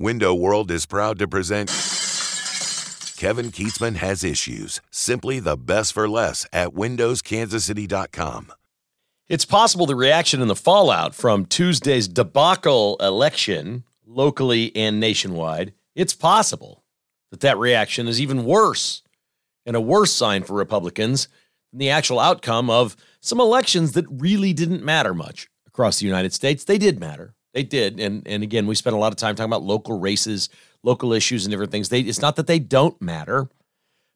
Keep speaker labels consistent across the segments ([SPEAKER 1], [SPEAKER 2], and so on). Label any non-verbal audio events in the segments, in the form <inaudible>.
[SPEAKER 1] Window World is proud to present Kevin Kietzman Has Issues. Simply the best for less at WindowsKansasCity.com.
[SPEAKER 2] It's possible the reaction and the fallout from Tuesday's debacle election, locally and nationwide, it's possible that that reaction is even worse and a worse sign for Republicans than the actual outcome of some elections that really didn't matter much across the United States. They did matter. They did. And and again, we spent a lot of time talking about local races, local issues and different things. They it's not that they don't matter,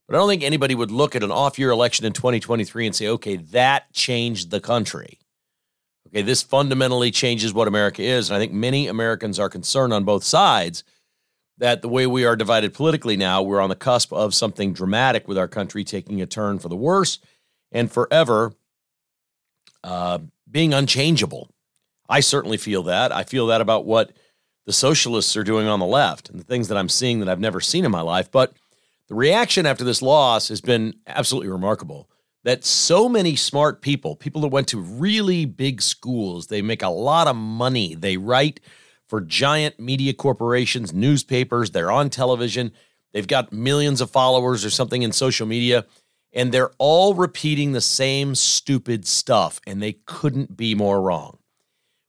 [SPEAKER 2] but I don't think anybody would look at an off-year election in 2023 and say, "Okay, that changed the country." Okay, this fundamentally changes what America is. And I think many Americans are concerned on both sides that the way we are divided politically now, we're on the cusp of something dramatic with our country taking a turn for the worse and forever uh, being unchangeable. I certainly feel that. I feel that about what the socialists are doing on the left and the things that I'm seeing that I've never seen in my life. But the reaction after this loss has been absolutely remarkable. That so many smart people, people that went to really big schools, they make a lot of money, they write for giant media corporations, newspapers, they're on television, they've got millions of followers or something in social media, and they're all repeating the same stupid stuff, and they couldn't be more wrong.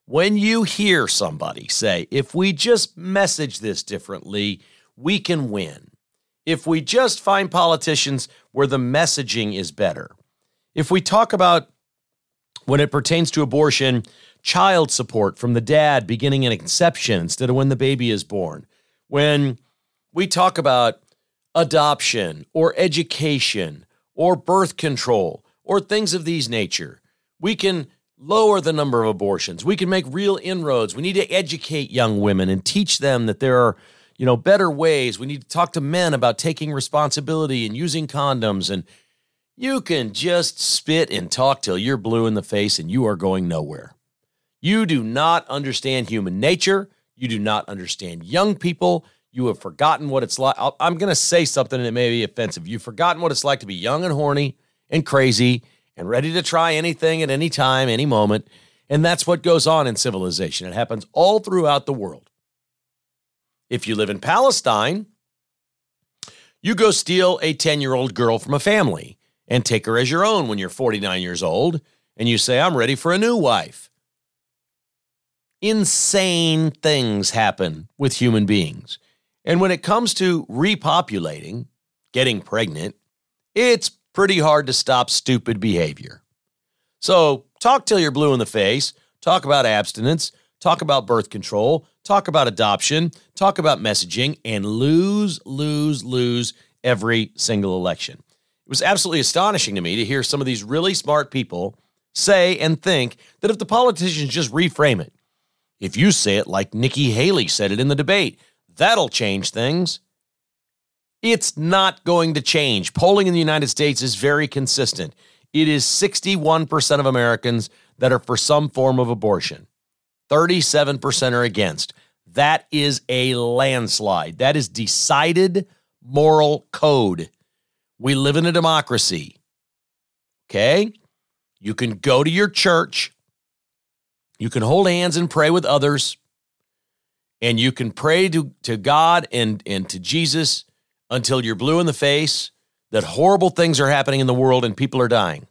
[SPEAKER 2] When you hear somebody say, if we just message this differently, we can win. If we just find politicians where the messaging is better. If we talk about, when it pertains to abortion, child support from the dad beginning in conception instead of when the baby is born. When we talk about adoption or education or birth control or things of these nature, we can lower the number of abortions. We can make real inroads. We need to educate young women and teach them that there are, you know, better ways. We need to talk to men about taking responsibility and using condoms and you can just spit and talk till you're blue in the face and you are going nowhere. You do not understand human nature. You do not understand young people. You have forgotten what it's like. I'm going to say something that may be offensive. You've forgotten what it's like to be young and horny and crazy and ready to try anything at any time, any moment. And that's what goes on in civilization. It happens all throughout the world. If you live in Palestine, you go steal a 10 year old girl from a family and take her as your own when you're 49 years old, and you say, I'm ready for a new wife. Insane things happen with human beings. And when it comes to repopulating, getting pregnant, it's pretty hard to stop stupid behavior. So, talk till you're blue in the face, talk about abstinence, talk about birth control, talk about adoption, talk about messaging, and lose, lose, lose every single election. It was absolutely astonishing to me to hear some of these really smart people say and think that if the politicians just reframe it, if you say it like Nikki Haley said it in the debate, that'll change things. It's not going to change. Polling in the United States is very consistent. It is 61% of Americans that are for some form of abortion, 37% are against. That is a landslide. That is decided moral code. We live in a democracy. Okay? You can go to your church, you can hold hands and pray with others, and you can pray to, to God and, and to Jesus until you're blue in the face that horrible things are happening in the world and people are dying.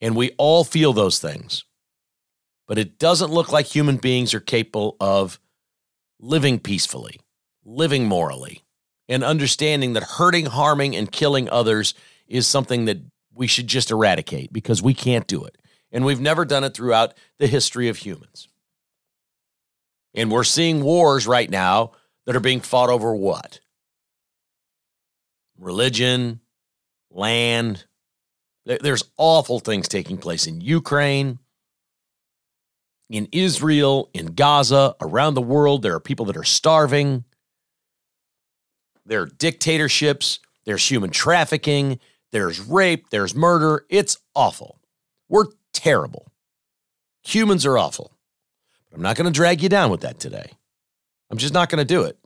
[SPEAKER 2] And we all feel those things. But it doesn't look like human beings are capable of living peacefully, living morally, and understanding that hurting, harming, and killing others is something that we should just eradicate because we can't do it. And we've never done it throughout the history of humans. And we're seeing wars right now that are being fought over what? Religion, land. There's awful things taking place in Ukraine, in Israel, in Gaza, around the world. There are people that are starving. There are dictatorships. There's human trafficking. There's rape. There's murder. It's awful. We're terrible. Humans are awful. But I'm not going to drag you down with that today. I'm just not going to do it.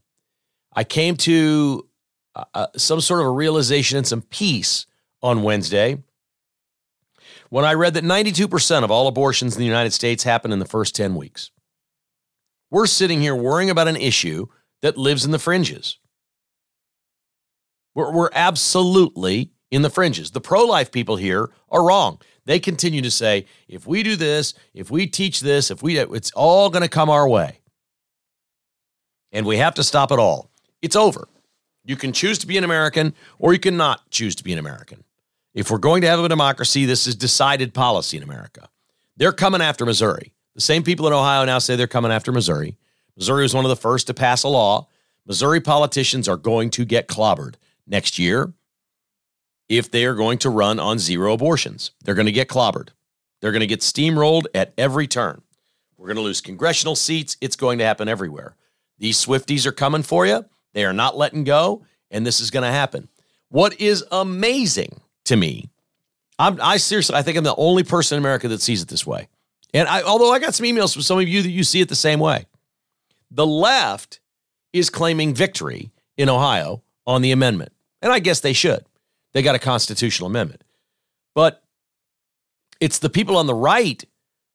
[SPEAKER 2] I came to uh, uh, some sort of a realization and some peace on Wednesday when I read that 92% of all abortions in the United States happen in the first 10 weeks. We're sitting here worrying about an issue that lives in the fringes. We're, we're absolutely in the fringes. The pro life people here are wrong. They continue to say, if we do this, if we teach this, if we, it's all going to come our way. And we have to stop it all. It's over. You can choose to be an American or you can not choose to be an American. If we're going to have a democracy, this is decided policy in America. They're coming after Missouri. The same people in Ohio now say they're coming after Missouri. Missouri was one of the first to pass a law. Missouri politicians are going to get clobbered next year if they are going to run on zero abortions. They're going to get clobbered. They're going to get steamrolled at every turn. We're going to lose congressional seats. It's going to happen everywhere. These Swifties are coming for you. They are not letting go, and this is going to happen. What is amazing to me, I'm, I seriously, I think I'm the only person in America that sees it this way. And I, although I got some emails from some of you that you see it the same way, the left is claiming victory in Ohio on the amendment. And I guess they should. They got a constitutional amendment. But it's the people on the right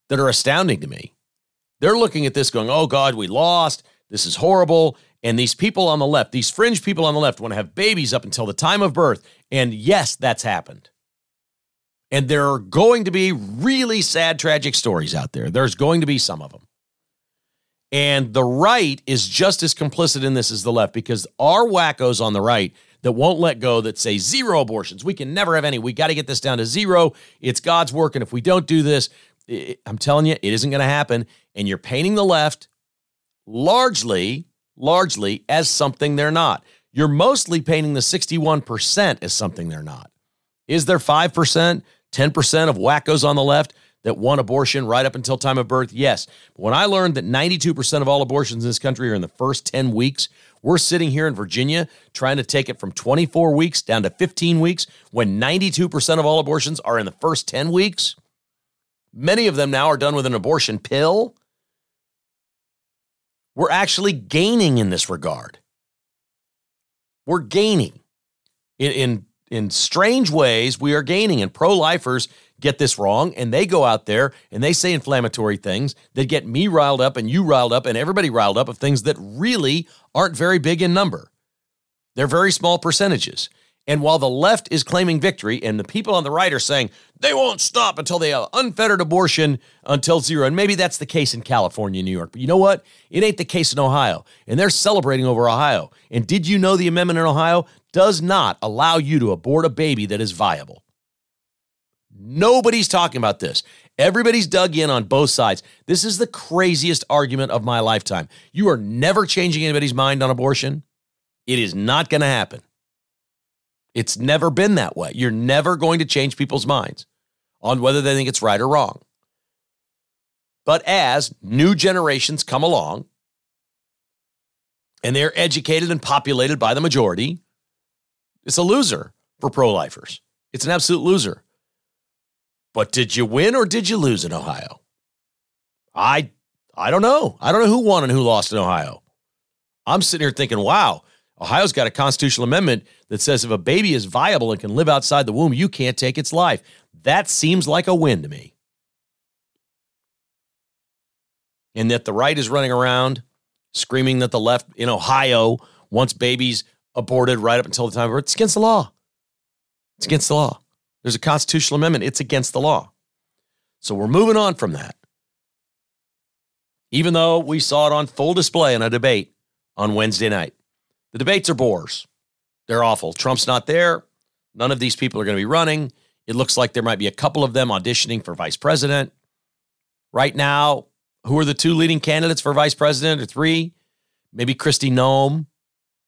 [SPEAKER 2] that are astounding to me. They're looking at this going, oh God, we lost. This is horrible. And these people on the left, these fringe people on the left, want to have babies up until the time of birth. And yes, that's happened. And there are going to be really sad, tragic stories out there. There's going to be some of them. And the right is just as complicit in this as the left because our wackos on the right that won't let go that say zero abortions. We can never have any. We got to get this down to zero. It's God's work. And if we don't do this, it, I'm telling you, it isn't going to happen. And you're painting the left largely, largely as something they're not. You're mostly painting the 61% as something they're not. Is there 5%, 10% of wackos on the left that want abortion right up until time of birth? Yes. But when I learned that 92% of all abortions in this country are in the first 10 weeks, we're sitting here in Virginia trying to take it from 24 weeks down to 15 weeks when 92% of all abortions are in the first 10 weeks. Many of them now are done with an abortion pill. We're actually gaining in this regard. We're gaining. In, in, in strange ways, we are gaining, and pro lifers get this wrong and they go out there and they say inflammatory things that get me riled up and you riled up and everybody riled up of things that really aren't very big in number. They're very small percentages. And while the left is claiming victory and the people on the right are saying they won't stop until they have unfettered abortion until zero, and maybe that's the case in California, New York, but you know what? It ain't the case in Ohio. And they're celebrating over Ohio. And did you know the amendment in Ohio does not allow you to abort a baby that is viable? Nobody's talking about this. Everybody's dug in on both sides. This is the craziest argument of my lifetime. You are never changing anybody's mind on abortion. It is not going to happen. It's never been that way. You're never going to change people's minds on whether they think it's right or wrong. But as new generations come along and they're educated and populated by the majority, it's a loser for pro lifers. It's an absolute loser. But did you win or did you lose in Ohio? I I don't know. I don't know who won and who lost in Ohio. I'm sitting here thinking, wow, Ohio's got a constitutional amendment that says if a baby is viable and can live outside the womb, you can't take its life. That seems like a win to me. And that the right is running around screaming that the left in Ohio wants babies aborted right up until the time of birth. It's against the law. It's against the law. There's a constitutional amendment, it's against the law. So we're moving on from that. Even though we saw it on full display in a debate on Wednesday night. The debates are bores. They're awful. Trump's not there. None of these people are going to be running. It looks like there might be a couple of them auditioning for vice president. Right now, who are the two leading candidates for vice president or three? Maybe Kristi Noem,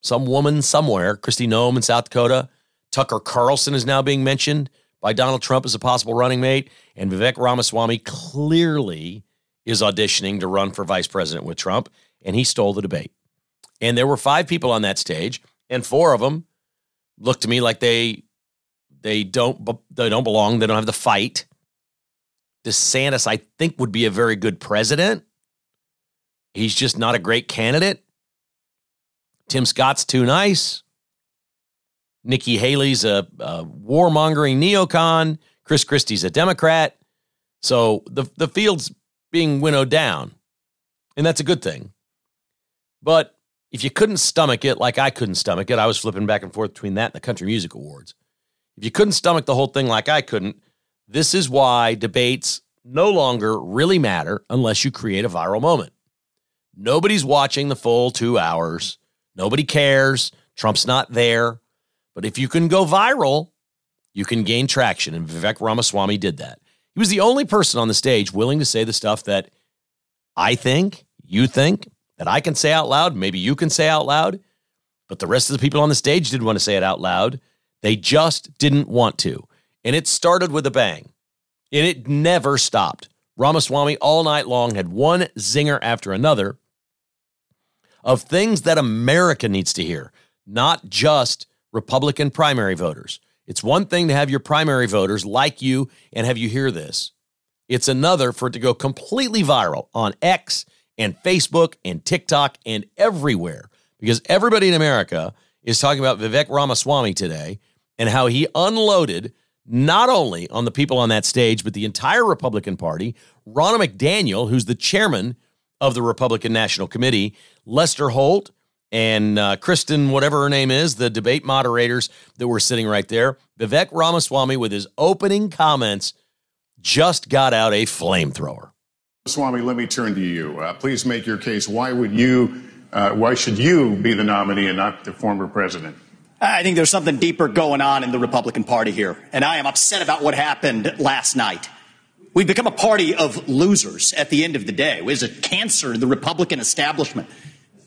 [SPEAKER 2] some woman somewhere, Kristi Noem in South Dakota. Tucker Carlson is now being mentioned by Donald Trump as a possible running mate. And Vivek Ramaswamy clearly is auditioning to run for vice president with Trump, and he stole the debate. And there were five people on that stage, and four of them looked to me like they they don't they don't belong. They don't have the fight. DeSantis, I think, would be a very good president. He's just not a great candidate. Tim Scott's too nice. Nikki Haley's a, a warmongering neocon. Chris Christie's a Democrat. So the, the field's being winnowed down. And that's a good thing. But if you couldn't stomach it, like I couldn't stomach it, I was flipping back and forth between that and the Country Music Awards. If you couldn't stomach the whole thing like I couldn't, this is why debates no longer really matter unless you create a viral moment. Nobody's watching the full two hours. Nobody cares. Trump's not there. But if you can go viral, you can gain traction. And Vivek Ramaswamy did that. He was the only person on the stage willing to say the stuff that I think, you think, that I can say out loud. Maybe you can say out loud. But the rest of the people on the stage didn't want to say it out loud. They just didn't want to. And it started with a bang. And it never stopped. Ramaswamy all night long had one zinger after another of things that America needs to hear, not just Republican primary voters. It's one thing to have your primary voters like you and have you hear this. It's another for it to go completely viral on X and Facebook and TikTok and everywhere because everybody in America is talking about Vivek Ramaswamy today and how he unloaded not only on the people on that stage, but the entire Republican Party. Ronna McDaniel, who's the chairman of the Republican National Committee, Lester Holt, and uh, Kristen, whatever her name is, the debate moderators that were sitting right there. Vivek Ramaswamy, with his opening comments, just got out a flamethrower.
[SPEAKER 3] Swamy, let me turn to you. Uh, please make your case. Why would you? Uh, why should you be the nominee and not the former president?
[SPEAKER 4] I think there's something deeper going on in the Republican Party here, and I am upset about what happened last night. We've become a party of losers at the end of the day. It was a cancer in the Republican establishment.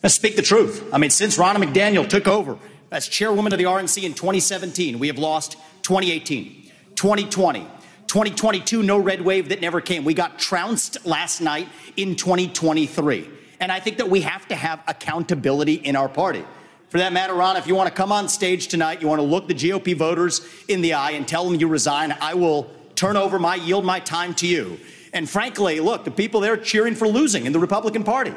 [SPEAKER 4] Let's speak the truth. I mean, since Ronna McDaniel took over as chairwoman of the RNC in 2017, we have lost 2018, 2020, 2022, no red wave that never came. We got trounced last night in 2023. And I think that we have to have accountability in our party. For that matter, Ron, if you want to come on stage tonight, you want to look the GOP voters in the eye and tell them you resign, I will turn over my, yield my time to you. And frankly, look, the people there cheering for losing in the Republican Party.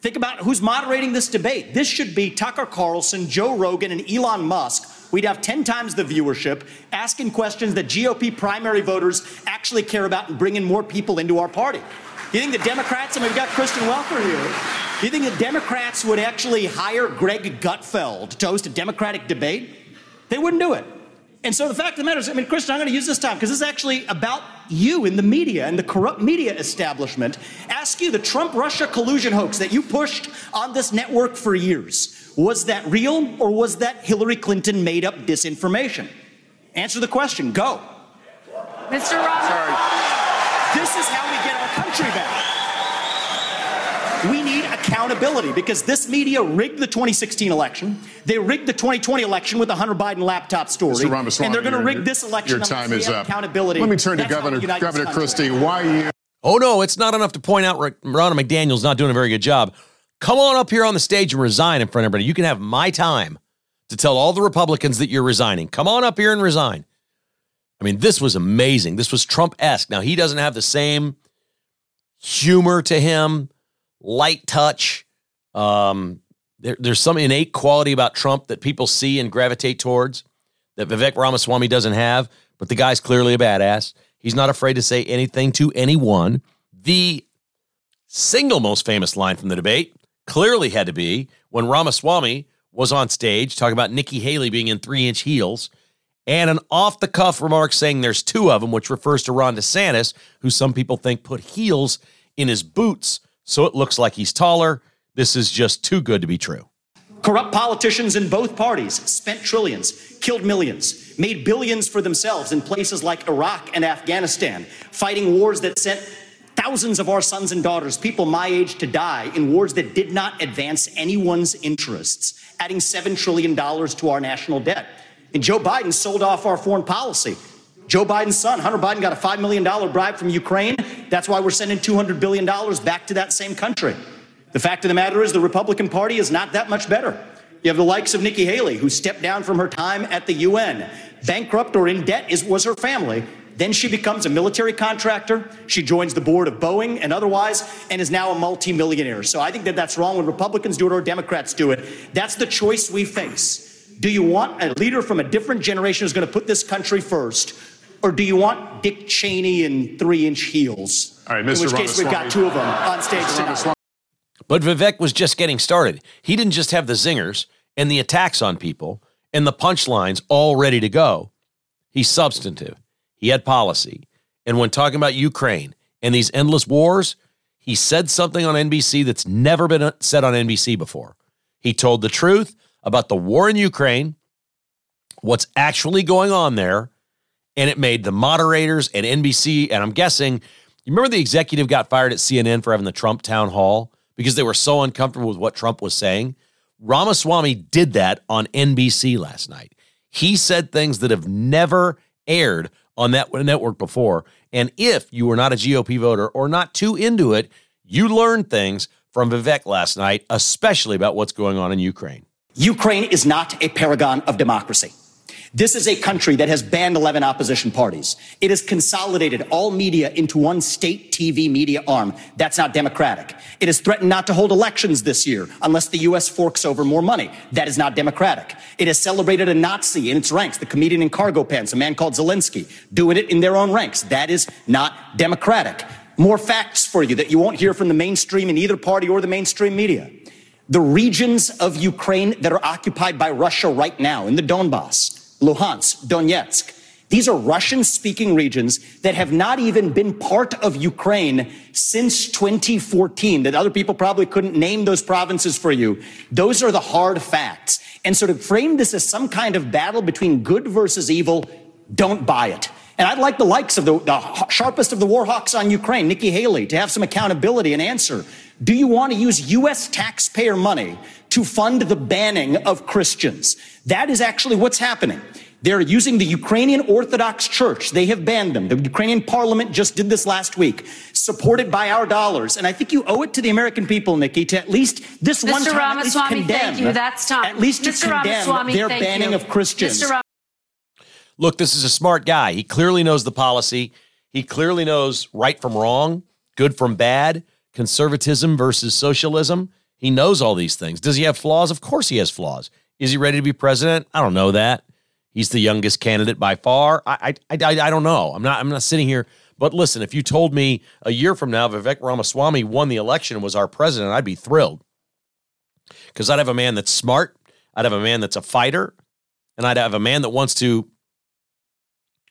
[SPEAKER 4] Think about who's moderating this debate. This should be Tucker Carlson, Joe Rogan, and Elon Musk. We'd have 10 times the viewership asking questions that GOP primary voters actually care about and bringing more people into our party. Do You think the Democrats, and we've got Kristen Welker here, do you think the Democrats would actually hire Greg Gutfeld to host a Democratic debate? They wouldn't do it. And so the fact of the matter is, I mean, Kristen, I'm going to use this time because this is actually about you in the media and the corrupt media establishment. Ask you the Trump Russia collusion hoax that you pushed on this network for years. Was that real or was that Hillary Clinton made up disinformation? Answer the question. Go.
[SPEAKER 5] Mr. Roberts.
[SPEAKER 4] Sorry. This is how we get our country back. We need accountability because this media rigged the 2016 election. They rigged the 2020 election with the Hunter Biden laptop story. and they're going to rig this election.
[SPEAKER 3] Your time is up.
[SPEAKER 4] Accountability.
[SPEAKER 3] Let me turn to That's Governor Governor Christie. Why you?
[SPEAKER 2] Oh no, it's not enough to point out Ronna McDaniel's not doing a very good job. Come on up here on the stage and resign in front of everybody. You can have my time to tell all the Republicans that you're resigning. Come on up here and resign. I mean, this was amazing. This was Trump esque. Now, he doesn't have the same humor to him light touch. Um, there, there's some innate quality about Trump that people see and gravitate towards that Vivek Ramaswamy doesn't have, but the guy's clearly a badass. He's not afraid to say anything to anyone. The single most famous line from the debate clearly had to be when Ramaswamy was on stage talking about Nikki Haley being in three inch heels and an off the cuff remark saying there's two of them, which refers to Ron DeSantis, who some people think put heels in his boots so it looks like he's taller. This is just too good to be true.
[SPEAKER 4] Corrupt politicians in both parties spent trillions, killed millions, made billions for themselves in places like Iraq and Afghanistan, fighting wars that sent thousands of our sons and daughters, people my age, to die in wars that did not advance anyone's interests, adding $7 trillion to our national debt. And Joe Biden sold off our foreign policy Joe Biden's son, Hunter Biden, got a $5 million bribe from Ukraine. That's why we're sending $200 billion back to that same country. The fact of the matter is, the Republican Party is not that much better. You have the likes of Nikki Haley, who stepped down from her time at the UN. Bankrupt or in debt is, was her family. Then she becomes a military contractor. She joins the board of Boeing and otherwise, and is now a multimillionaire. So I think that that's wrong when Republicans do it or Democrats do it. That's the choice we face. Do you want a leader from a different generation who's going to put this country first? Or do you want Dick Cheney in three inch heels?
[SPEAKER 3] All right, Mr.
[SPEAKER 4] In which case, we've got two of them on stage tonight.
[SPEAKER 2] But Vivek was just getting started. He didn't just have the zingers and the attacks on people and the punchlines all ready to go. He's substantive. He had policy. And when talking about Ukraine and these endless wars, he said something on NBC that's never been uh, said on NBC before. He told the truth about the war in Ukraine, what's actually going on there, and it made the moderators and NBC, and I'm guessing, you remember the executive got fired at CNN for having the Trump town hall because they were so uncomfortable with what Trump was saying? Ramaswamy did that on NBC last night. He said things that have never aired on that network before. And if you were not a GOP voter or not too into it, you learned things from Vivek last night, especially about what's going on in Ukraine.
[SPEAKER 4] Ukraine is not a paragon of democracy. This is a country that has banned 11 opposition parties. It has consolidated all media into one state TV media arm. That's not democratic. It has threatened not to hold elections this year unless the U.S. forks over more money. That is not democratic. It has celebrated a Nazi in its ranks, the comedian in cargo pants, a man called Zelensky, doing it in their own ranks. That is not democratic. More facts for you that you won't hear from the mainstream in either party or the mainstream media. The regions of Ukraine that are occupied by Russia right now in the Donbass, Luhansk, Donetsk. These are Russian speaking regions that have not even been part of Ukraine since 2014, that other people probably couldn't name those provinces for you. Those are the hard facts. And so to frame this as some kind of battle between good versus evil, don't buy it. And I'd like the likes of the, the sharpest of the war hawks on Ukraine, Nikki Haley, to have some accountability and answer. Do you want to use U.S. taxpayer money to fund the banning of Christians? That is actually what's happening. They're using the Ukrainian Orthodox Church. They have banned them. The Ukrainian parliament just did this last week, supported by our dollars. And I think you owe it to the American people, Nikki, to at least this
[SPEAKER 5] Mr.
[SPEAKER 4] one time
[SPEAKER 5] Ramaswamy,
[SPEAKER 4] at least condemn.
[SPEAKER 5] thank you. That's time.
[SPEAKER 4] At least to
[SPEAKER 5] Mr.
[SPEAKER 4] condemn
[SPEAKER 5] Ramaswamy,
[SPEAKER 4] their banning
[SPEAKER 5] you.
[SPEAKER 4] of Christians.
[SPEAKER 5] Mr. Ram-
[SPEAKER 2] Look, this is a smart guy. He clearly knows the policy. He clearly knows right from wrong, good from bad, conservatism versus socialism. He knows all these things. Does he have flaws? Of course he has flaws. Is he ready to be president? I don't know that. He's the youngest candidate by far. I, I, I, I don't know. I'm not. I'm not sitting here. But listen, if you told me a year from now Vivek Ramaswamy won the election and was our president, I'd be thrilled. Because I'd have a man that's smart. I'd have a man that's a fighter, and I'd have a man that wants to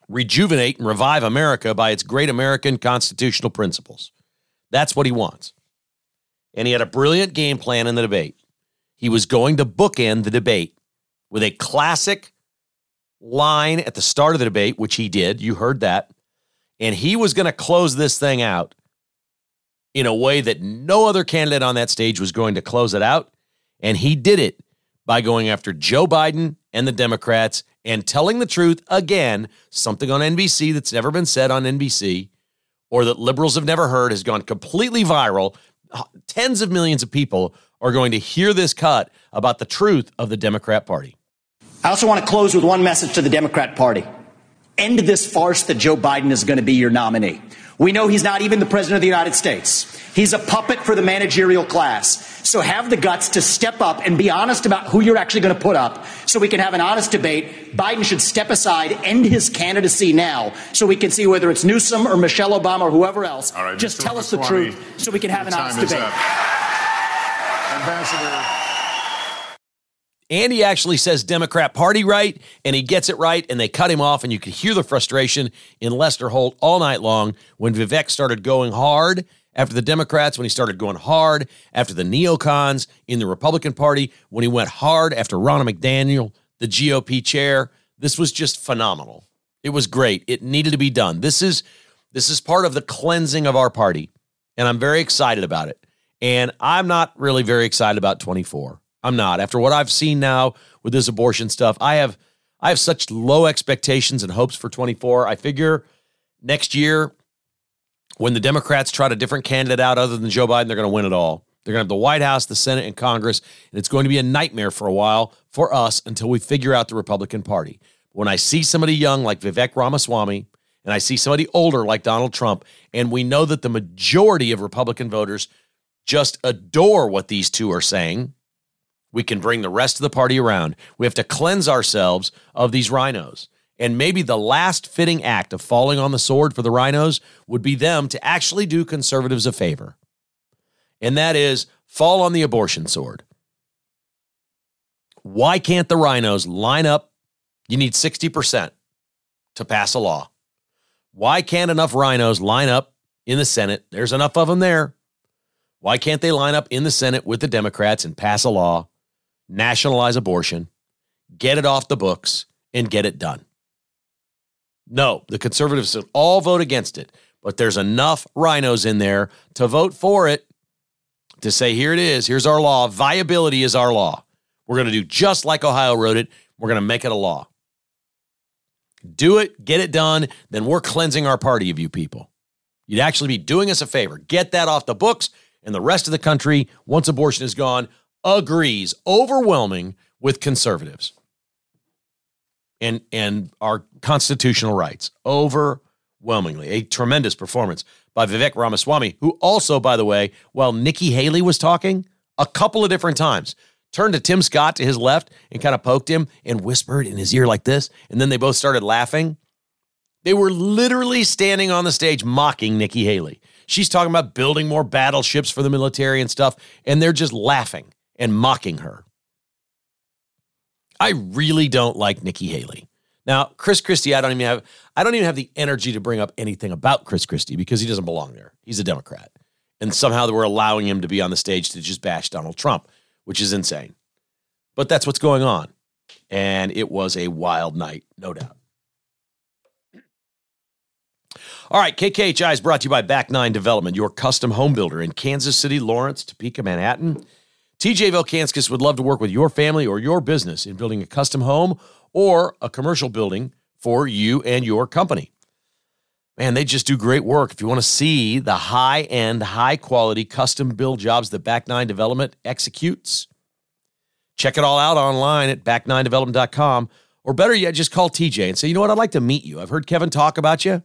[SPEAKER 2] rejuvenate and revive America by its great American constitutional principles. That's what he wants. And he had a brilliant game plan in the debate. He was going to bookend the debate with a classic line at the start of the debate, which he did. You heard that. And he was going to close this thing out in a way that no other candidate on that stage was going to close it out. And he did it by going after Joe Biden and the Democrats and telling the truth again, something on NBC that's never been said on NBC or that liberals have never heard has gone completely viral. Tens of millions of people are going to hear this cut about the truth of the Democrat Party.
[SPEAKER 4] I also want to close with one message to the Democrat Party. End this farce that Joe Biden is going to be your nominee. We know he's not even the president of the United States. He's a puppet for the managerial class. So have the guts to step up and be honest about who you're actually going to put up so we can have an honest debate. Biden should step aside, end his candidacy now so we can see whether it's Newsom or Michelle Obama or whoever else.
[SPEAKER 3] Right,
[SPEAKER 4] Just
[SPEAKER 3] Mr.
[SPEAKER 4] tell us the truth so we can have an honest debate.
[SPEAKER 3] Ambassador.
[SPEAKER 2] And he actually says Democrat Party right, and he gets it right, and they cut him off, and you could hear the frustration in Lester Holt all night long when Vivek started going hard after the Democrats, when he started going hard after the neocons in the Republican Party, when he went hard after Ronna McDaniel, the GOP chair. This was just phenomenal. It was great. It needed to be done. This is this is part of the cleansing of our party, and I'm very excited about it. And I'm not really very excited about 24. I'm not. After what I've seen now with this abortion stuff, I have I have such low expectations and hopes for 24. I figure next year when the Democrats trot a different candidate out other than Joe Biden, they're going to win it all. They're going to have the White House, the Senate, and Congress, and it's going to be a nightmare for a while for us until we figure out the Republican Party. When I see somebody young like Vivek Ramaswamy, and I see somebody older like Donald Trump, and we know that the majority of Republican voters just adore what these two are saying, we can bring the rest of the party around. We have to cleanse ourselves of these RINOs. And maybe the last fitting act of falling on the sword for the RINOs would be them to actually do conservatives a favor. And that is fall on the abortion sword. Why can't the RINOs line up? You need 60% to pass a law. Why can't enough RINOs line up in the Senate? There's enough of them there. Why can't they line up in the Senate with the Democrats and pass a law, nationalize abortion, get it off the books, and get it done? No, the conservatives all vote against it, but there's enough RINOs in there to vote for it to say, here it is, here's our law. Viability is our law. We're going to do just like Ohio wrote it. We're going to make it a law. Do it, get it done, then we're cleansing our party of you people. You'd actually be doing us a favor. Get that off the books, and the rest of the country, once abortion is gone, agrees overwhelming with conservatives and and our constitutional rights overwhelmingly. A tremendous performance by Vivek Ramaswamy, who also, by the way, while Nikki Haley was talking a couple of different times, turned to Tim Scott to his left and kind of poked him and whispered in his ear like this, and then they both started laughing. They were literally standing on the stage mocking Nikki Haley. She's talking about building more battleships for the military and stuff, and they're just laughing and mocking her. I really don't like Nikki Haley. Now, Chris Christie, I don't even have I don't even have the energy to bring up anything about Chris Christie because he doesn't belong there. He's a Democrat. And somehow we're allowing him to be on the stage to just bash Donald Trump, which is insane. But that's what's going on. And it was a wild night, no doubt. All right, KKHI is brought to you by Back Nine Development, your custom home builder in Kansas City, Lawrence, Topeka, Manhattan. TJ Vilkanskas would love to work with your family or your business in building a custom home or a commercial building for you and your company. Man, they just do great work. If you want to see the high end, high quality custom build jobs that Back Nine Development executes, check it all out online at back9development.com. Or better yet, just call TJ and say, you know what, I'd like to meet you. I've heard Kevin talk about you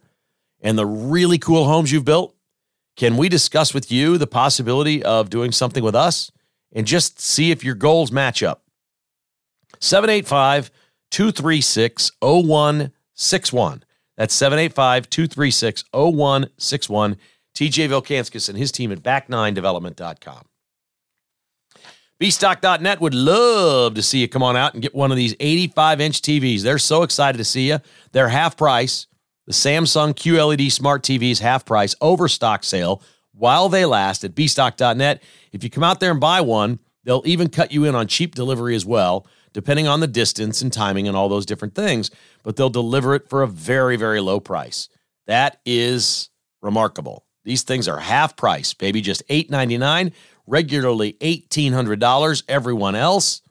[SPEAKER 2] and the really cool homes you've built. Can we discuss with you the possibility of doing something with us? And just see if your goals match up. 785 236 0161. That's 785 236 0161. TJ Vilkanskas and his team at back9development.com. Bstock.net would love to see you come on out and get one of these 85 inch TVs. They're so excited to see you. They're half price. The Samsung QLED Smart TVs half price overstock sale while they last at bstock.net. If you come out there and buy one, they'll even cut you in on cheap delivery as well, depending on the distance and timing and all those different things, but they'll deliver it for a very, very low price. That is remarkable. These things are half price, baby, just $8.99, regularly $1,800. Everyone else,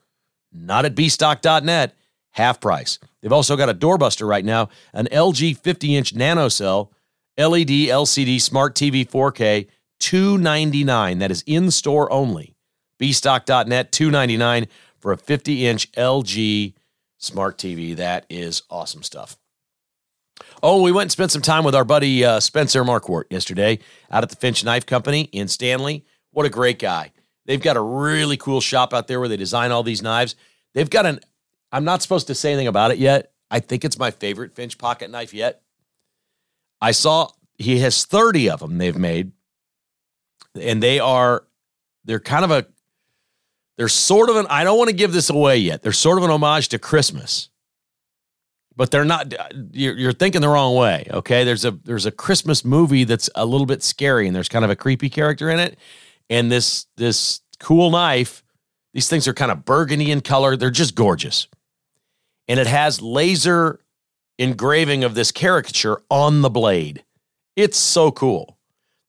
[SPEAKER 2] not at bstock.net, half price. They've also got a doorbuster right now, an LG 50 inch nano cell LED LCD Smart TV 4K, 299 That is in store only. Bstock.net, 299 for a 50 inch LG Smart TV. That is awesome stuff. Oh, we went and spent some time with our buddy uh, Spencer Marquardt yesterday out at the Finch Knife Company in Stanley. What a great guy. They've got a really cool shop out there where they design all these knives. They've got an, I'm not supposed to say anything about it yet. I think it's my favorite Finch pocket knife yet. I saw he has 30 of them they've made. And they are, they're kind of a, they're sort of an, I don't want to give this away yet. They're sort of an homage to Christmas. But they're not, uh, you're, you're thinking the wrong way. Okay. There's a, there's a Christmas movie that's a little bit scary and there's kind of a creepy character in it. And this, this cool knife, these things are kind of burgundy in color. They're just gorgeous. And it has laser engraving of this caricature on the blade. It's so cool.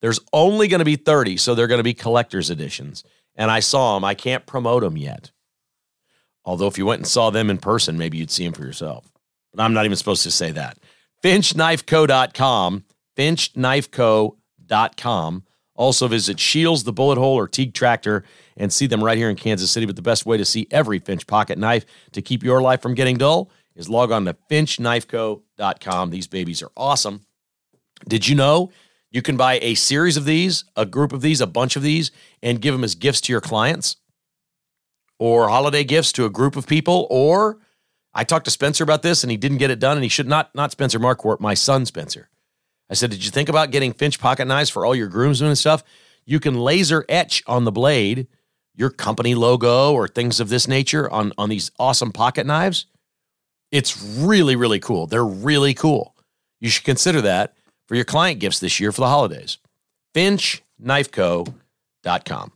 [SPEAKER 2] There's only going to be 30, so they're going to be collector's editions. And I saw them. I can't promote them yet. Although, if you went and saw them in person, maybe you'd see them for yourself. But I'm not even supposed to say that. FinchKnifeCo.com. FinchKnifeCo.com. Also visit Shields, the Bullet Hole, or Teague Tractor and see them right here in Kansas City. But the best way to see every Finch pocket knife to keep your life from getting dull is log on to finchknifeco.com. These babies are awesome. Did you know you can buy a series of these, a group of these, a bunch of these, and give them as gifts to your clients or holiday gifts to a group of people? Or I talked to Spencer about this and he didn't get it done, and he should not, not Spencer Marquardt, my son Spencer. I said, Did you think about getting Finch pocket knives for all your groomsmen and stuff? You can laser etch on the blade your company logo or things of this nature on, on these awesome pocket knives. It's really, really cool. They're really cool. You should consider that for your client gifts this year for the holidays. FinchKnifeCo.com.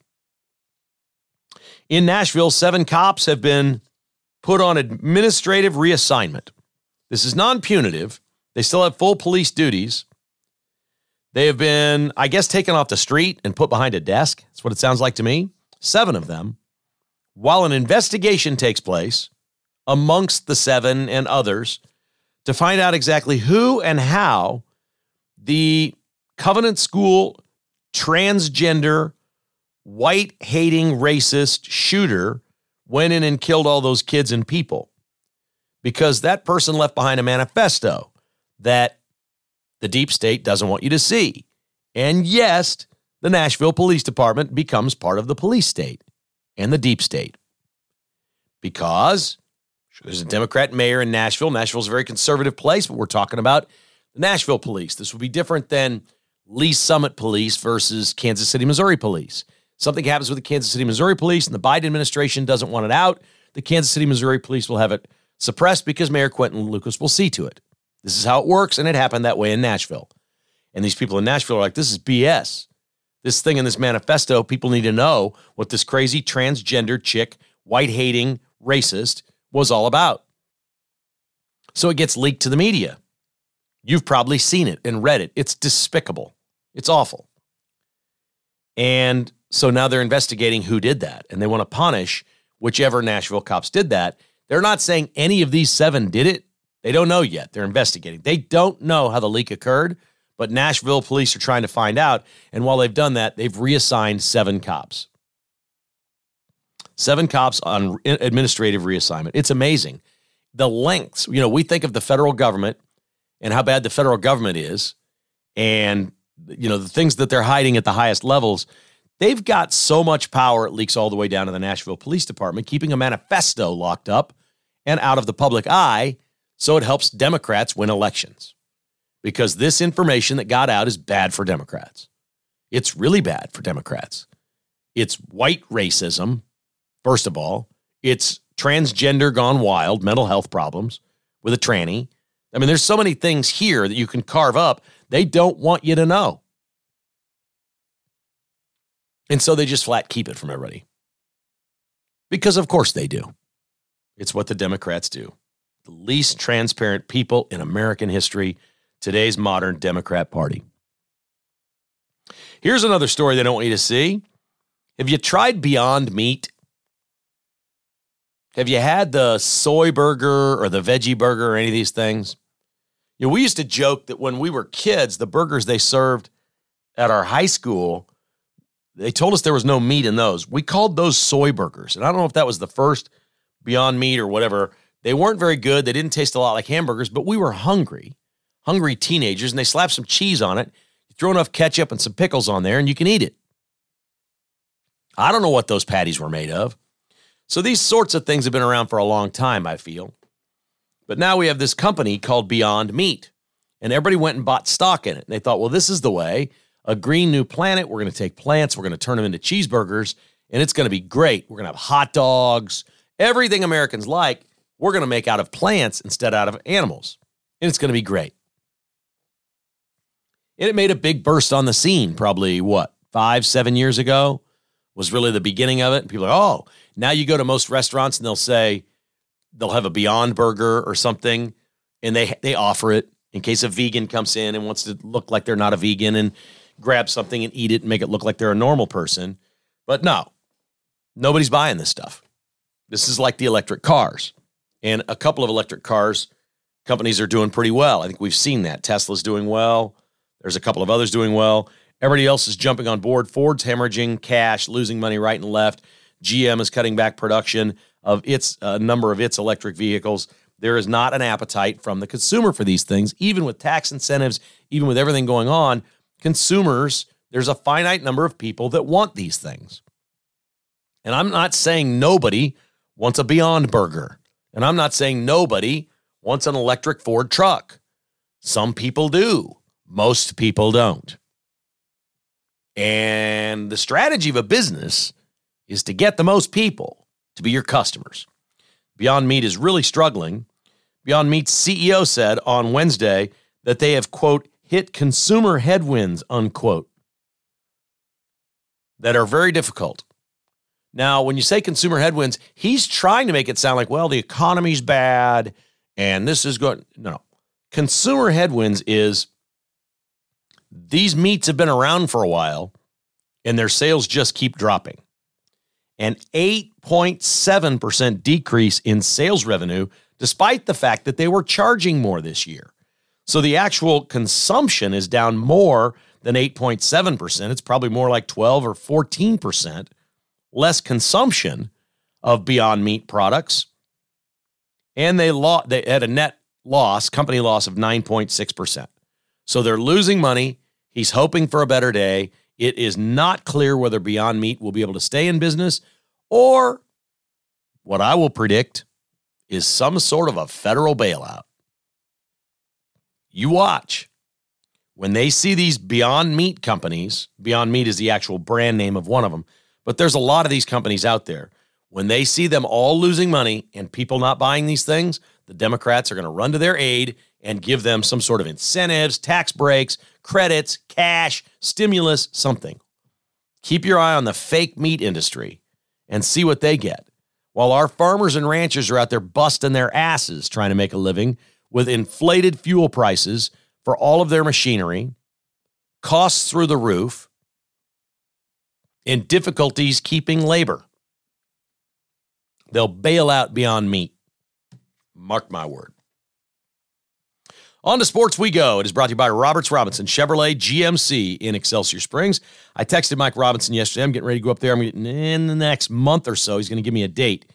[SPEAKER 2] In Nashville, seven cops have been put on administrative reassignment. This is non punitive. They still have full police duties. They have been, I guess, taken off the street and put behind a desk. That's what it sounds like to me. Seven of them. While an investigation takes place amongst the seven and others to find out exactly who and how the Covenant School transgender, white hating, racist shooter went in and killed all those kids and people. Because that person left behind a manifesto that the deep state doesn't want you to see. And yes, the Nashville Police Department becomes part of the police state and the deep state. Because there's a Democrat mayor in Nashville. Nashville's a very conservative place, but we're talking about the Nashville police. This would be different than Lee Summit Police versus Kansas City, Missouri Police. Something happens with the Kansas City, Missouri Police, and the Biden administration doesn't want it out. The Kansas City, Missouri Police will have it suppressed because Mayor Quinton Lucas will see to it. This is how it works, and it happened that way in Nashville. And these people in Nashville are like, this is BS. This thing in this manifesto, people need to know what this crazy transgender chick, white hating racist was all about. So it gets leaked to the media. You've probably seen it and read it. It's despicable. It's awful. And so now they're investigating who did that and they want to punish whichever Nashville cops did that. They're not saying any of these seven did it. They don't know yet. They're investigating. They don't know how the leak occurred, but Nashville police are trying to find out. And while they've done that, they've reassigned seven cops. Seven cops on administrative reassignment. It's amazing. The lengths, you know, we think of the federal government and how bad the federal government is and you know the things that they're hiding at the highest levels. They've got so much power it leaks all the way down to the nashville police department keeping a manifesto locked up and out of the public eye so it helps democrats win elections. Because this information that got out is bad for democrats. It's really bad for democrats. It's white racism first of all it's transgender gone wild mental health problems with a tranny I mean, there's so many things here that you can carve up. They don't want you to know. And so they just flat keep it from everybody. Because, of course, they do. It's what the Democrats do. The least transparent people in American history, today's modern Democrat Party. Here's another story they don't want you to see. Have you tried Beyond Meat? Have you had the soy burger or the veggie burger or any of these things? You know, we used to joke that when we were kids, the burgers they served at our high school, they told us there was no meat in those. We called those soy burgers. And I don't know if that was the first Beyond Meat or whatever. They weren't very good. They didn't taste a lot like hamburgers, but we were hungry, hungry teenagers, and they slapped some cheese on it. Throw enough ketchup and some pickles on there, and you can eat it. I don't know what those patties were made of. So these sorts of things have been around for a long time, I feel. But now we have this company called Beyond Meat, and everybody went and bought stock in it. And they thought, well, this is the way a green new planet. We're going to take plants, we're going to turn them into cheeseburgers, and it's going to be great. We're going to have hot dogs, everything Americans like, we're going to make out of plants instead out of animals. And it's going to be great. And it made a big burst on the scene, probably what, five, seven years ago was really the beginning of it. And people are, like, oh, now you go to most restaurants and they'll say, they'll have a Beyond Burger or something, and they they offer it in case a vegan comes in and wants to look like they're not a vegan and grab something and eat it and make it look like they're a normal person. But no, nobody's buying this stuff. This is like the electric cars, and a couple of electric cars companies are doing pretty well. I think we've seen that. Tesla's doing well. There's a couple of others doing well. Everybody else is jumping on board. Ford's hemorrhaging cash, losing money right and left. GM is cutting back production of its uh, number of its electric vehicles. There is not an appetite from the consumer for these things, even with tax incentives, even with everything going on. Consumers, there's a finite number of people that want these things. And I'm not saying nobody wants a Beyond Burger. And I'm not saying nobody wants an electric Ford truck. Some people do, most people don't. And the strategy of a business is to get the most people to be your customers. Beyond Meat is really struggling. Beyond Meat's CEO said on Wednesday that they have, quote, hit consumer headwinds, unquote, that are very difficult. Now, when you say consumer headwinds, he's trying to make it sound like, well, the economy's bad and this is going. No, no. Consumer headwinds is these meats have been around for a while and their sales just keep dropping. An 8.7% decrease in sales revenue, despite the fact that they were charging more this year. So the actual consumption is down more than 8.7%. It's probably more like 12 or 14% less consumption of Beyond Meat products. And they, lo- they had a net loss, company loss of 9.6%. So they're losing money. He's hoping for a better day. It is not clear whether Beyond Meat will be able to stay in business or what I will predict is some sort of a federal bailout. You watch. When they see these Beyond Meat companies, Beyond Meat is the actual brand name of one of them, but there's a lot of these companies out there. When they see them all losing money and people not buying these things, the Democrats are going to run to their aid and give them some sort of incentives, tax breaks, credits, cash, stimulus, something. Keep your eye on the fake meat industry and see what they get. While our farmers and ranchers are out there busting their asses trying to make a living with inflated fuel prices for all of their machinery, costs through the roof, and difficulties keeping labor. They'll bail out beyond meat. Mark my word. On to sports we go. It is brought to you by Roberts Robinson Chevrolet GMC in Excelsior Springs. I texted Mike Robinson yesterday. I'm getting ready to go up there. I'm getting in the next month or so. He's going to give me a date.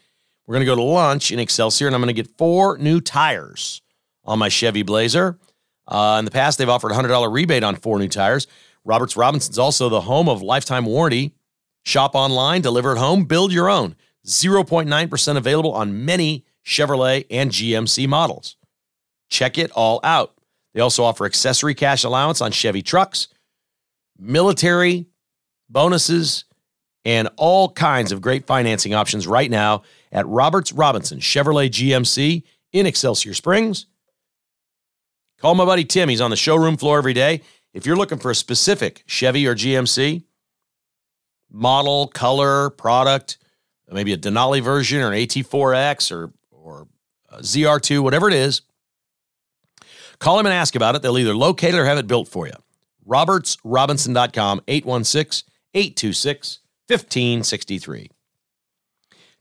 [SPEAKER 2] We're going to go to lunch in Excelsior, and I'm going to get four new tires on my Chevy Blazer. Uh, in the past, they've offered a $100 rebate on four new tires. Roberts Robinson's also the home of lifetime warranty. Shop online, deliver at home, build your own. 0.9% available on many Chevrolet and GMC models. Check it all out. They also offer accessory cash allowance on Chevy trucks, military bonuses, and all kinds of great financing options right now at Roberts Robinson Chevrolet GMC in Excelsior Springs. Call my buddy Tim. He's on the showroom floor every day. If you're looking for a specific Chevy or GMC model, color, product, maybe a Denali version or an AT4X or, or ZR2, whatever it is, call them and ask about it. They'll either locate it or have it built for you. RobertsRobinson.com, 816 826 1563.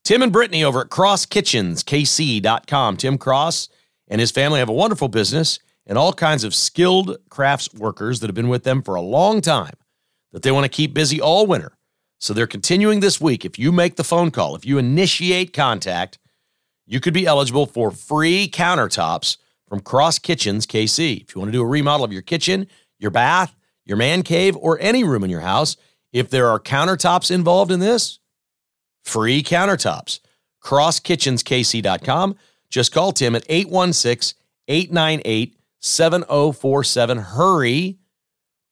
[SPEAKER 2] Tim and Brittany over at Cross Kitchens, KC.com. Tim Cross and his family have a wonderful business and all kinds of skilled crafts workers that have been with them for a long time that they want to keep busy all winter. So they're continuing this week. If you make the phone call, if you initiate contact, you could be eligible for free countertops from Cross Kitchens KC. If you want to do a remodel of your kitchen, your bath, your man cave, or any room in your house, if there are countertops involved in this, free countertops. CrossKitchensKC.com. Just call Tim at 816 898 7047. Hurry.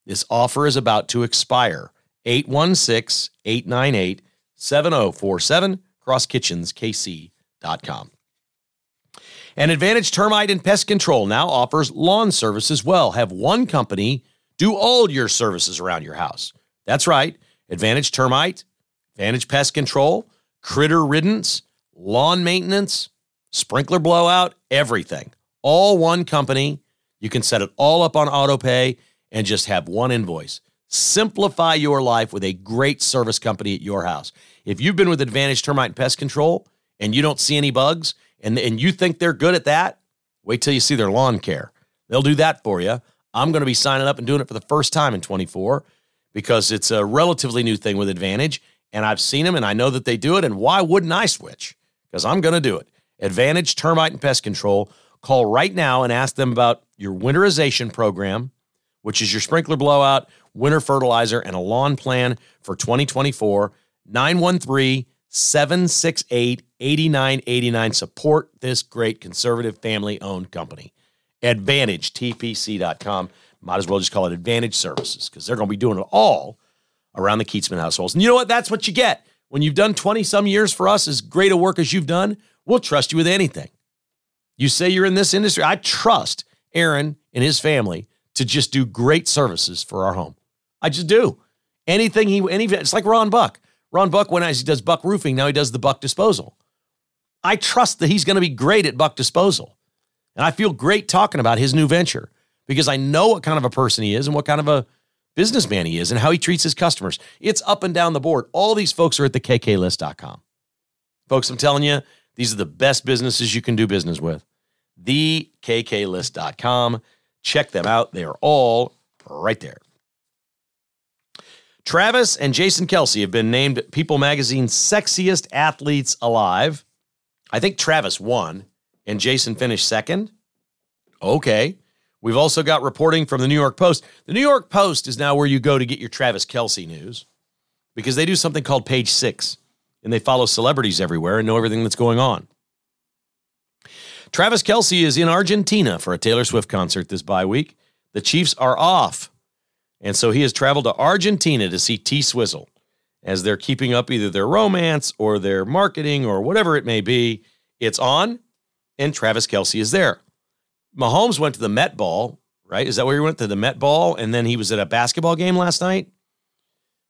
[SPEAKER 2] This offer is about to expire. 816 898 7047. CrossKitchensKC.com. And Advantage Termite and Pest Control now offers lawn service as well. Have one company do all your services around your house. That's right. Advantage Termite, Advantage Pest Control, Critter Riddance, lawn maintenance, sprinkler blowout, everything. All one company. You can set it all up on autopay and just have one invoice. Simplify your life with a great service company at your house. If you've been with Advantage Termite and Pest Control and you don't see any bugs and, and you think they're good at that, wait till you see their lawn care. They'll do that for you. I'm going to be signing up and doing it for the first time in 24 because it's a relatively new thing with Advantage. And I've seen them and I know that they do it. And why wouldn't I switch? Because I'm going to do it. Advantage Termite and Pest Control. Call right now and ask them about your winterization program, which is your sprinkler blowout, winter fertilizer, and a lawn plan for 2024. 913 768 8989. Support this great conservative family owned company. AdvantageTPC.com. Might as well just call it Advantage Services because they're going to be doing it all around the Kietzman households. And you know what? That's what you get. When you've done 20 some years for us, as great a work as you've done, we'll trust you with anything. You say you're in this industry. I trust Aaron and his family to just do great services for our home. I just do. Anything he, any, it's like Ron Buck. Ron Buck, when he does Buck Roofing, now he does the Buck Disposal. I trust that he's going to be great at Buck Disposal. And I feel great talking about his new venture because I know what kind of a person he is and what kind of a businessman he is and how he treats his customers. It's up and down the board. All these folks are at the kklist.com. Folks, I'm telling you, these are the best businesses you can do business with. The kklist.com. Check them out. They are all right there. Travis and Jason Kelce have been named People Magazine's sexiest athletes alive. I think Travis won and Jason finished second. Okay. We've also got reporting from the New York Post. The New York Post is now where you go to get your Travis Kelce news because they do something called Page Six and they follow celebrities everywhere and know everything that's going on. Travis Kelce is in Argentina for a Taylor Swift concert this bye week. The Chiefs are off. And so he has traveled to Argentina to see T Swizzle as they're keeping up either their romance or their marketing or whatever it may be. It's on, and Travis Kelce is there. Mahomes went to the Met Ball, right? Is that where he went to the Met Ball? And then he was at a basketball game last night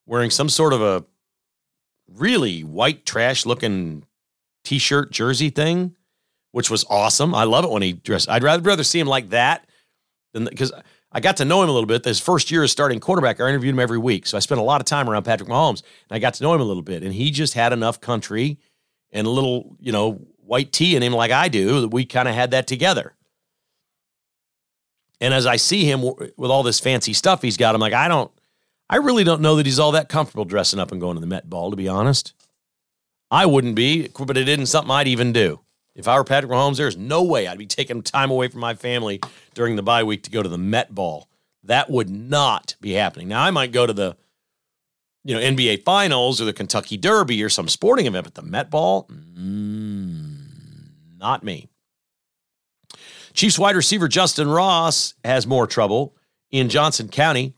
[SPEAKER 2] wearing some sort of a really white trash looking t shirt jersey thing, which was awesome. I love it when he dressed. I'd rather, rather see him like that than because I got to know him a little bit. His first year as starting quarterback, I interviewed him every week. So I spent a lot of time around Patrick Mahomes and I got to know him a little bit. And he just had enough country and a little, you know, white tea in him like I do that we kind of had that together. And as I see him with all this fancy stuff he's got, I'm like, I don't, I really don't know that he's all that comfortable dressing up and going to the Met Ball, to be honest. I wouldn't be, but it isn't something I'd even do. If I were Patrick Mahomes, there's no way I'd be taking time away from my family during the bye week to go to the Met Ball. That would not be happening. Now I might go to the, you know, NBA Finals or the Kentucky Derby or some sporting event, but the Met Ball, mm, not me. Chiefs wide receiver Justyn Ross has more trouble in Johnson County.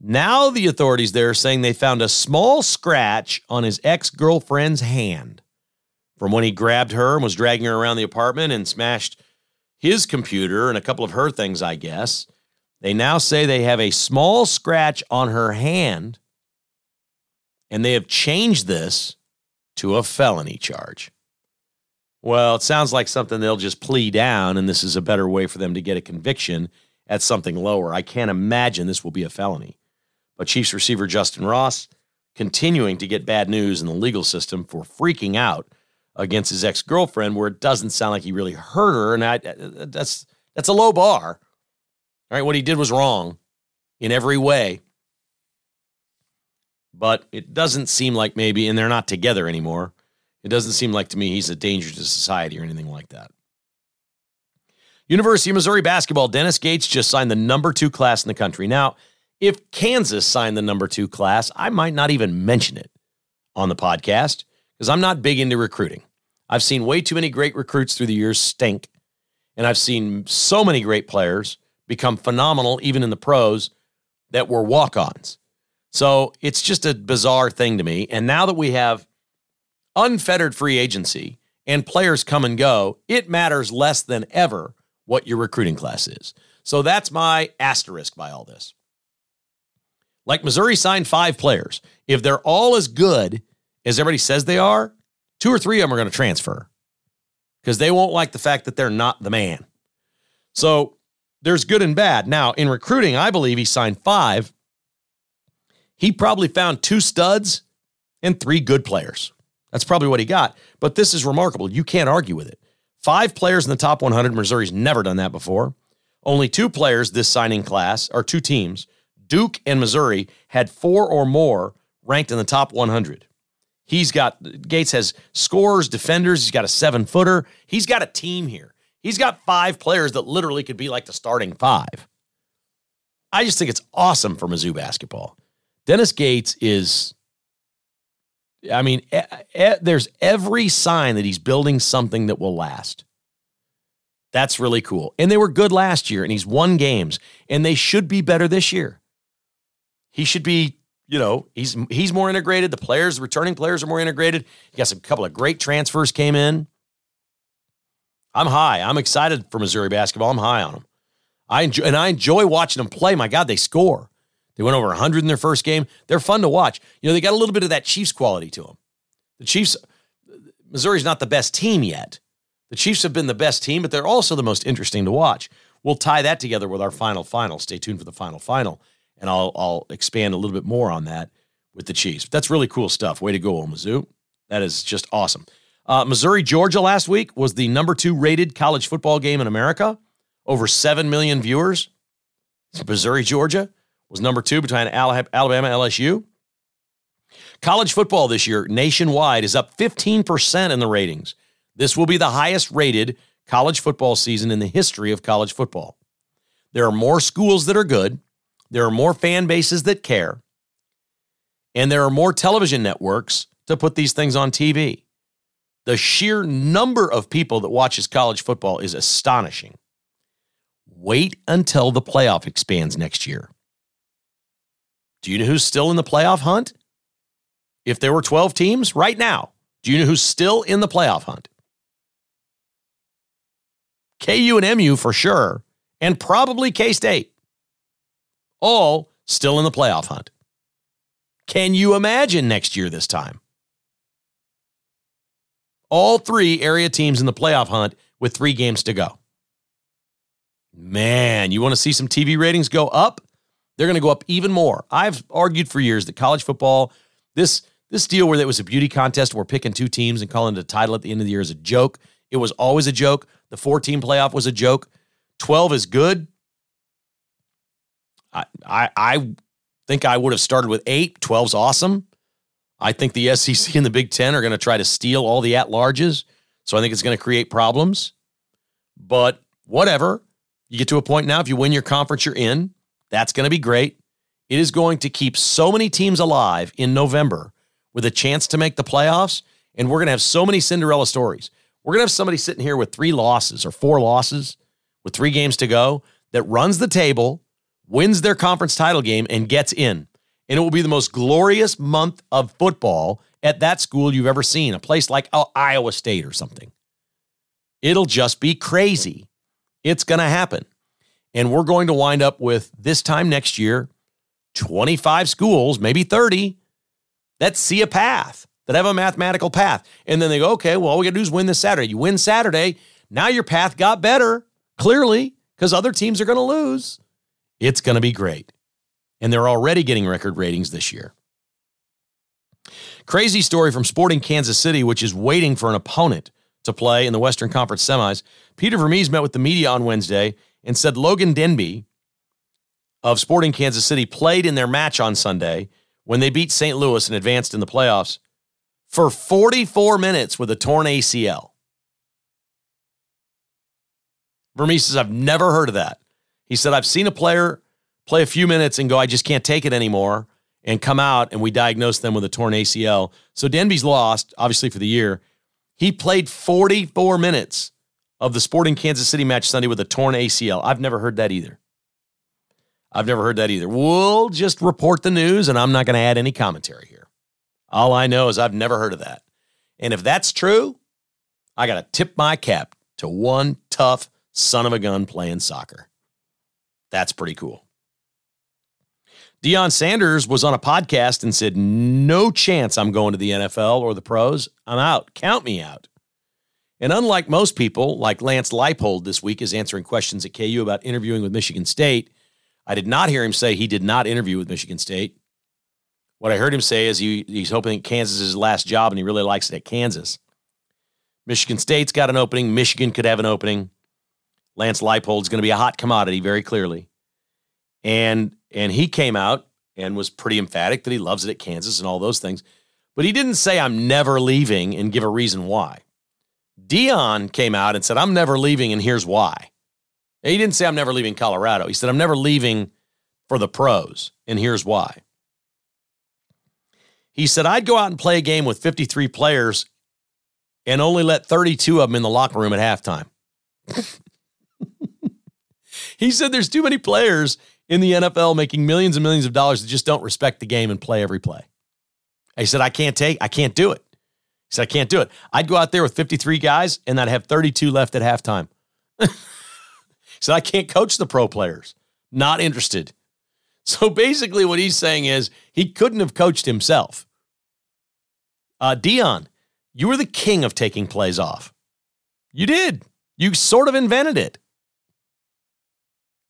[SPEAKER 2] Now the authorities there are saying they found a small scratch on his ex girlfriend's hand from when he grabbed her and was dragging her around the apartment and smashed his computer and a couple of her things, I guess. They now say they have a small scratch on her hand and they have changed this to a felony charge. Well, it sounds like something they'll just plea down, and this is a better way for them to get a conviction at something lower. I can't imagine this will be a felony. But Chiefs receiver Justyn Ross continuing to get bad news in the legal system for freaking out against his ex girlfriend, where it doesn't sound like he really hurt her, and I, uh, that's that's a low bar. All right, what he did was wrong in every way, but it doesn't seem like maybe, and they're not together anymore. It doesn't seem like to me he's a danger to society or anything like that. University of Missouri basketball, Dennis Gates just signed the number two class in the country. Now, if Kansas signed the number two class, I might not even mention it on the podcast because I'm not big into recruiting. I've seen way too many great recruits through the years stink, and I've seen so many great players become phenomenal, even in the pros, that were walk ons. So it's just a bizarre thing to me. And now that we have unfettered free agency and players come and go, it matters less than ever what your recruiting class is. So that's my asterisk by all this. Like Missouri signed five players. If they're all as good as everybody says they are, two or three of them are going to transfer because they won't like the fact that they're not the man. So there's good and bad. Now, in recruiting, I believe he signed five. He probably found two studs and three good players. That's probably what he got. But this is remarkable. You can't argue with it. Five players in the top 100. Missouri's never done that before. Only two players this signing class, or two teams, Duke and Missouri, had four or more ranked in the top 100. He's got, Gates has scorers, defenders. He's got a seven footer. He's got a team here. He's got five players that literally could be like the starting five. I just think it's awesome for Mizzou basketball. Dennis Gates is, I mean, e- e- there's every sign that he's building something that will last. That's really cool. And they were good last year, and he's won games, and they should be better this year. He should be you know, he's he's more integrated. The players, returning players are more integrated. You got some couple of great transfers came in. I'm high. I'm excited for Missouri basketball. I'm high on them. I enjoy, and I enjoy watching them play. My God, they score. They went over 100 in their first game. They're fun to watch. You know, they got a little bit of that Chiefs quality to them. The Chiefs, Missouri's not the best team yet. The Chiefs have been the best team, but they're also the most interesting to watch. We'll tie that together with our final final. Stay tuned for the final final, and I'll I'll expand a little bit more on that with the Chiefs. That's really cool stuff. Way to go, Mizzou. That is just awesome. Uh, Missouri Georgia last week was the number two rated college football game in America. Over seven million viewers. Missouri Georgia was number two between Alabama LSU. College football this year nationwide is up 15% in the ratings. This will be the highest rated college football season in the history of college football. There are more schools that are good, there are more fan bases that care, and there are more television networks to put these things on TV. The sheer number of people that watches college football is astonishing. Wait until the playoff expands next year. Do you know who's still in the playoff hunt? If there were 12 teams right now, do you know who's still in the playoff hunt? KU and MU for sure, and probably K State. All still in the playoff hunt. Can you imagine next year this time? All three area teams in the playoff hunt with three games to go. Man, you want to see some TV ratings go up? They're going to go up even more. I've argued for years that college football, this this deal where it was a beauty contest, we're picking two teams and calling it a title at the end of the year is a joke. It was always a joke. The four team playoff was a joke. 12 is good. I, I, think I would have started with eight. 12's awesome. I think the SEC and the Big Ten are going to try to steal all the at larges. So I think it's going to create problems. But whatever. You get to a point now, if you win your conference, you're in. That's going to be great. It is going to keep so many teams alive in November with a chance to make the playoffs. And we're going to have so many Cinderella stories. We're going to have somebody sitting here with three losses or four losses with three games to go that runs the table, wins their conference title game, and gets in. And it will be the most glorious month of football at that school you've ever seen, a place like oh, Iowa State or something. It'll just be crazy. It's going to happen. And we're going to wind up with this time next year 25 schools, maybe 30, that see a path that have a mathematical path. And then they go, okay, well, all we got to do is win this Saturday. You win Saturday. Now your path got better, clearly, because other teams are going to lose. It's going to be great. And they're already getting record ratings this year. Crazy story from Sporting Kansas City, which is waiting for an opponent to play in the Western Conference semis. Peter Vermes met with the media on Wednesday and said Logan Ndenbe of Sporting Kansas City played in their match on Sunday when they beat St. Louis and advanced in the playoffs for 44 minutes with a torn ACL. Vermes says, I've never heard of that. He said, I've seen a player play a few minutes and go, I just can't take it anymore, and come out and we diagnose them with a torn ACL. So Ndenbe's lost, obviously, for the year. He played 44 minutes of the Sporting Kansas City match Sunday with a torn ACL. I've never heard that either. I've never heard that either. We'll just report the news, and I'm not going to add any commentary here. All I know is I've never heard of that. And if that's true, I got to tip my cap to one tough son of a gun playing soccer. That's pretty cool. Deion Sanders was on a podcast and said, No chance I'm going to the NFL or the pros. I'm out. Count me out. And unlike most people, like Lance Leipold this week is answering questions at KU about interviewing with Michigan State, I did not hear him say he did not interview with Michigan State. What I heard him say is he, he's hoping Kansas is his last job and he really likes it at Kansas. Michigan State's got an opening. Michigan could have an opening. Lance Leipold's going to be a hot commodity, very clearly. And and he came out and was pretty emphatic that he loves it at Kansas and all those things. But he didn't say I'm never leaving and give a reason why. Deion came out and said, I'm never leaving, and here's why. And He didn't say I'm never leaving Colorado. He said, I'm never leaving for the pros, and here's why. He said, I'd go out and play a game with 53 players and only let 32 of them in the locker room at halftime. <laughs> he said, There's too many players in the NFL making millions and millions of dollars that just don't respect the game and play every play. He said, I can't take, I can't do it. He said, I can't do it. I'd go out there with 53 guys and I'd have 32 left at halftime. <laughs> he said, I can't coach the pro players. Not interested. So basically, what he's saying is he couldn't have coached himself. Uh, Deion, you were the king of taking plays off. You did. You sort of invented it.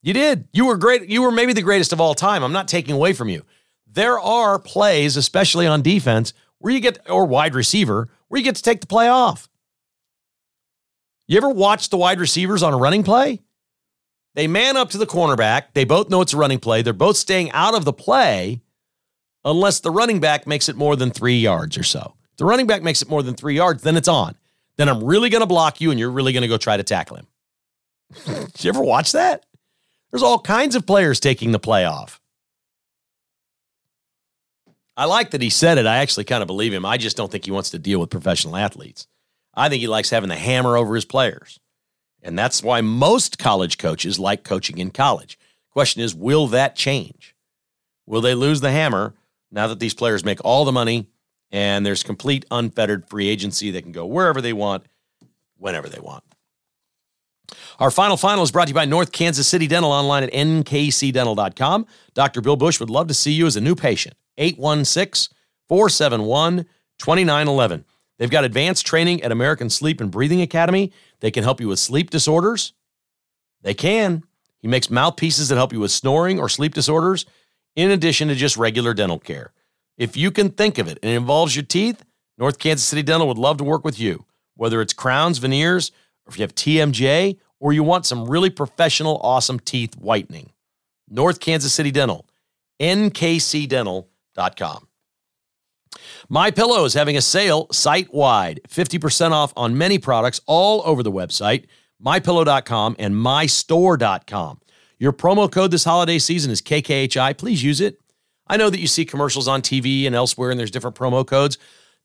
[SPEAKER 2] You did. You were great. You were maybe the greatest of all time. I'm not taking away from you. There are plays, especially on defense, where you get, or wide receiver, where you get to take the play off. You ever watch the wide receivers on a running play? They man up to the cornerback. They both know it's a running play. They're both staying out of the play unless the running back makes it more than three yards or so. If the running back makes it more than three yards, then it's on. Then I'm really going to block you and you're really going to go try to tackle him. Did <laughs> you ever watch that? There's all kinds of players taking the play off. I like that he said it. I actually kind of believe him. I just don't think he wants to deal with professional athletes. I think he likes having the hammer over his players. And that's why most college coaches like coaching in college. Question is, will that change? Will they lose the hammer now that these players make all the money and there's complete unfettered free agency? They can go wherever they want, whenever they want. Our final final is brought to you by North Kansas City Dental online at nkcdental.com. Dr. Bill Bush would love to see you as a new patient. 816 471 2911. They've got advanced training at American Sleep and Breathing Academy. They can help you with sleep disorders. They can. He makes mouthpieces that help you with snoring or sleep disorders, in addition to just regular dental care. If you can think of it and it involves your teeth, North Kansas City Dental would love to work with you. Whether it's crowns, veneers, or if you have TMJ, or you want some really professional, awesome teeth whitening. North Kansas City Dental, nkcdental.com. My Pillow is having a sale site wide, 50% off on many products all over the website, mypillow.com and mystore.com. Your promo code this holiday season is KKHI. Please use it. I know that you see commercials on TV and elsewhere and there's different promo codes.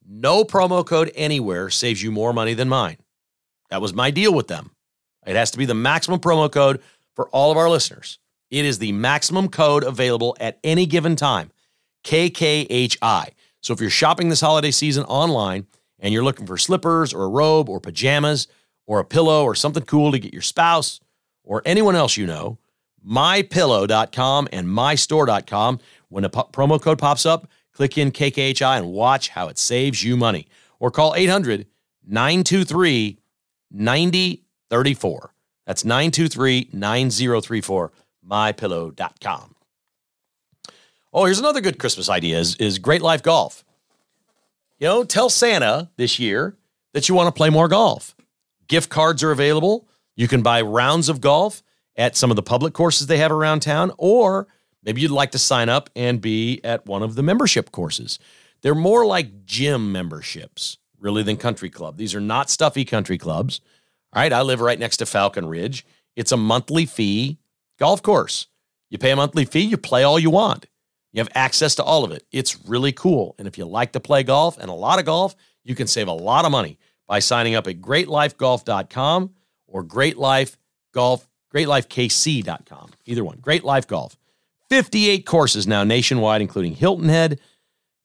[SPEAKER 2] No promo code anywhere saves you more money than mine. That was my deal with them. It has to be the maximum promo code for all of our listeners. It is the maximum code available at any given time. KKHI. So if you're shopping this holiday season online and you're looking for slippers or a robe or pajamas or a pillow or something cool to get your spouse or anyone else you know, mypillow.com and mystore.com. When a promo code pops up, click in KKHI and watch how it saves you money. Or call 800 923 9034. That's 923 9034, mypillow.com. Oh, here's another good Christmas idea is, is Great Life Golf. You know, tell Santa this year that you want to play more golf. Gift cards are available. You can buy rounds of golf at some of the public courses they have around town, or maybe you'd like to sign up and be at one of the membership courses. They're more like gym memberships, really, than country club. These are not stuffy country clubs. All right, I live right next to Falcon Ridge. It's a monthly fee golf course. You pay a monthly fee, you play all you want. You have access to all of it. It's really cool. And if you like to play golf and a lot of golf, you can save a lot of money by signing up at greatlifegolf.com or greatlifegolf, greatlifekc.com. Either one. Great Life Golf. 58 courses now nationwide, including Hilton Head,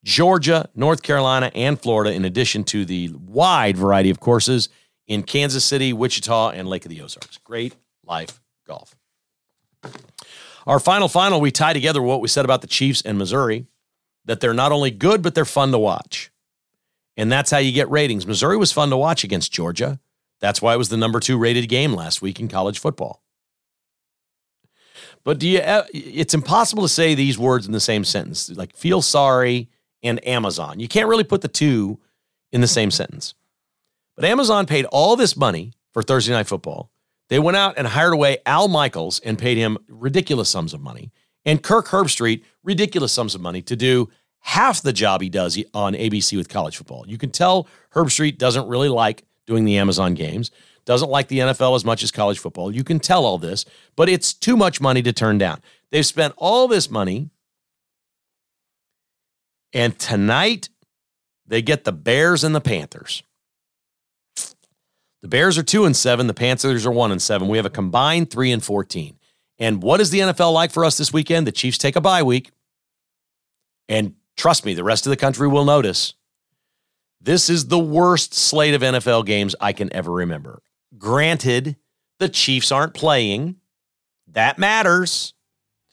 [SPEAKER 2] Georgia, North Carolina, and Florida, in addition to the wide variety of courses in Kansas City, Wichita, and Lake of the Ozarks. Great Life Golf. Our final final, we tie together what we said about the Chiefs and Missouri, that they're not only good, but they're fun to watch. And that's how you get ratings. Missouri was fun to watch against Georgia. That's why it was the number two rated game last week in college football. But do you? Uh, it's impossible to say these words in the same sentence. Like feel sorry and Amazon. You can't really put the two in the same sentence. But Amazon paid all this money for Thursday Night Football they went out and hired away Al Michaels and paid him ridiculous sums of money, and Kirk Herbstreit ridiculous sums of money to do half the job he does on ABC with college football. You can tell Herbstreit doesn't really like doing the Amazon games, doesn't like the NFL as much as college football. You can tell all this, but it's too much money to turn down. They've spent all this money, and tonight they get the Bears and the Panthers. The Bears are two and seven. The Panthers are one and seven. We have a combined three and fourteen. And what is the NFL like for us this weekend? The Chiefs take a bye week. And trust me, the rest of the country will notice. This is the worst slate of NFL games I can ever remember. Granted, the Chiefs aren't playing. That matters.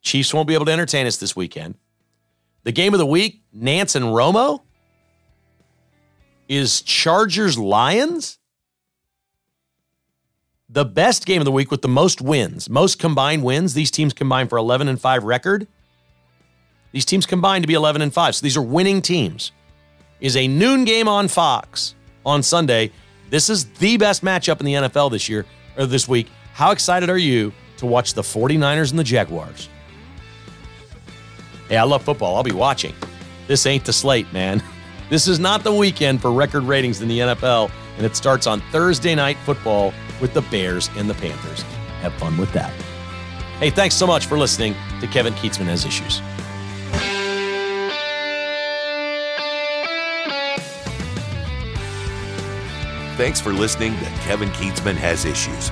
[SPEAKER 2] Chiefs won't be able to entertain us this weekend. The game of the week, Nance and Romo, is Chargers Lions. The best game of the week with the most wins, most combined wins. These teams combine for 11 and 5 record. These teams combined to be 11 and 5. So these are winning teams. Is a noon game on Fox on Sunday. This is the best matchup in the NFL this year or this week. How excited are you to watch the 49ers and the Jaguars? Hey, I love football. I'll be watching. This ain't the slate, man. <laughs> This is not the weekend for record ratings in the NFL, and it starts on Thursday night football with the Bears and the Panthers. Have fun with that. Hey, thanks so much for listening to Kevin Kietzman Has Issues.
[SPEAKER 1] Thanks for listening to Kevin Kietzman Has Issues,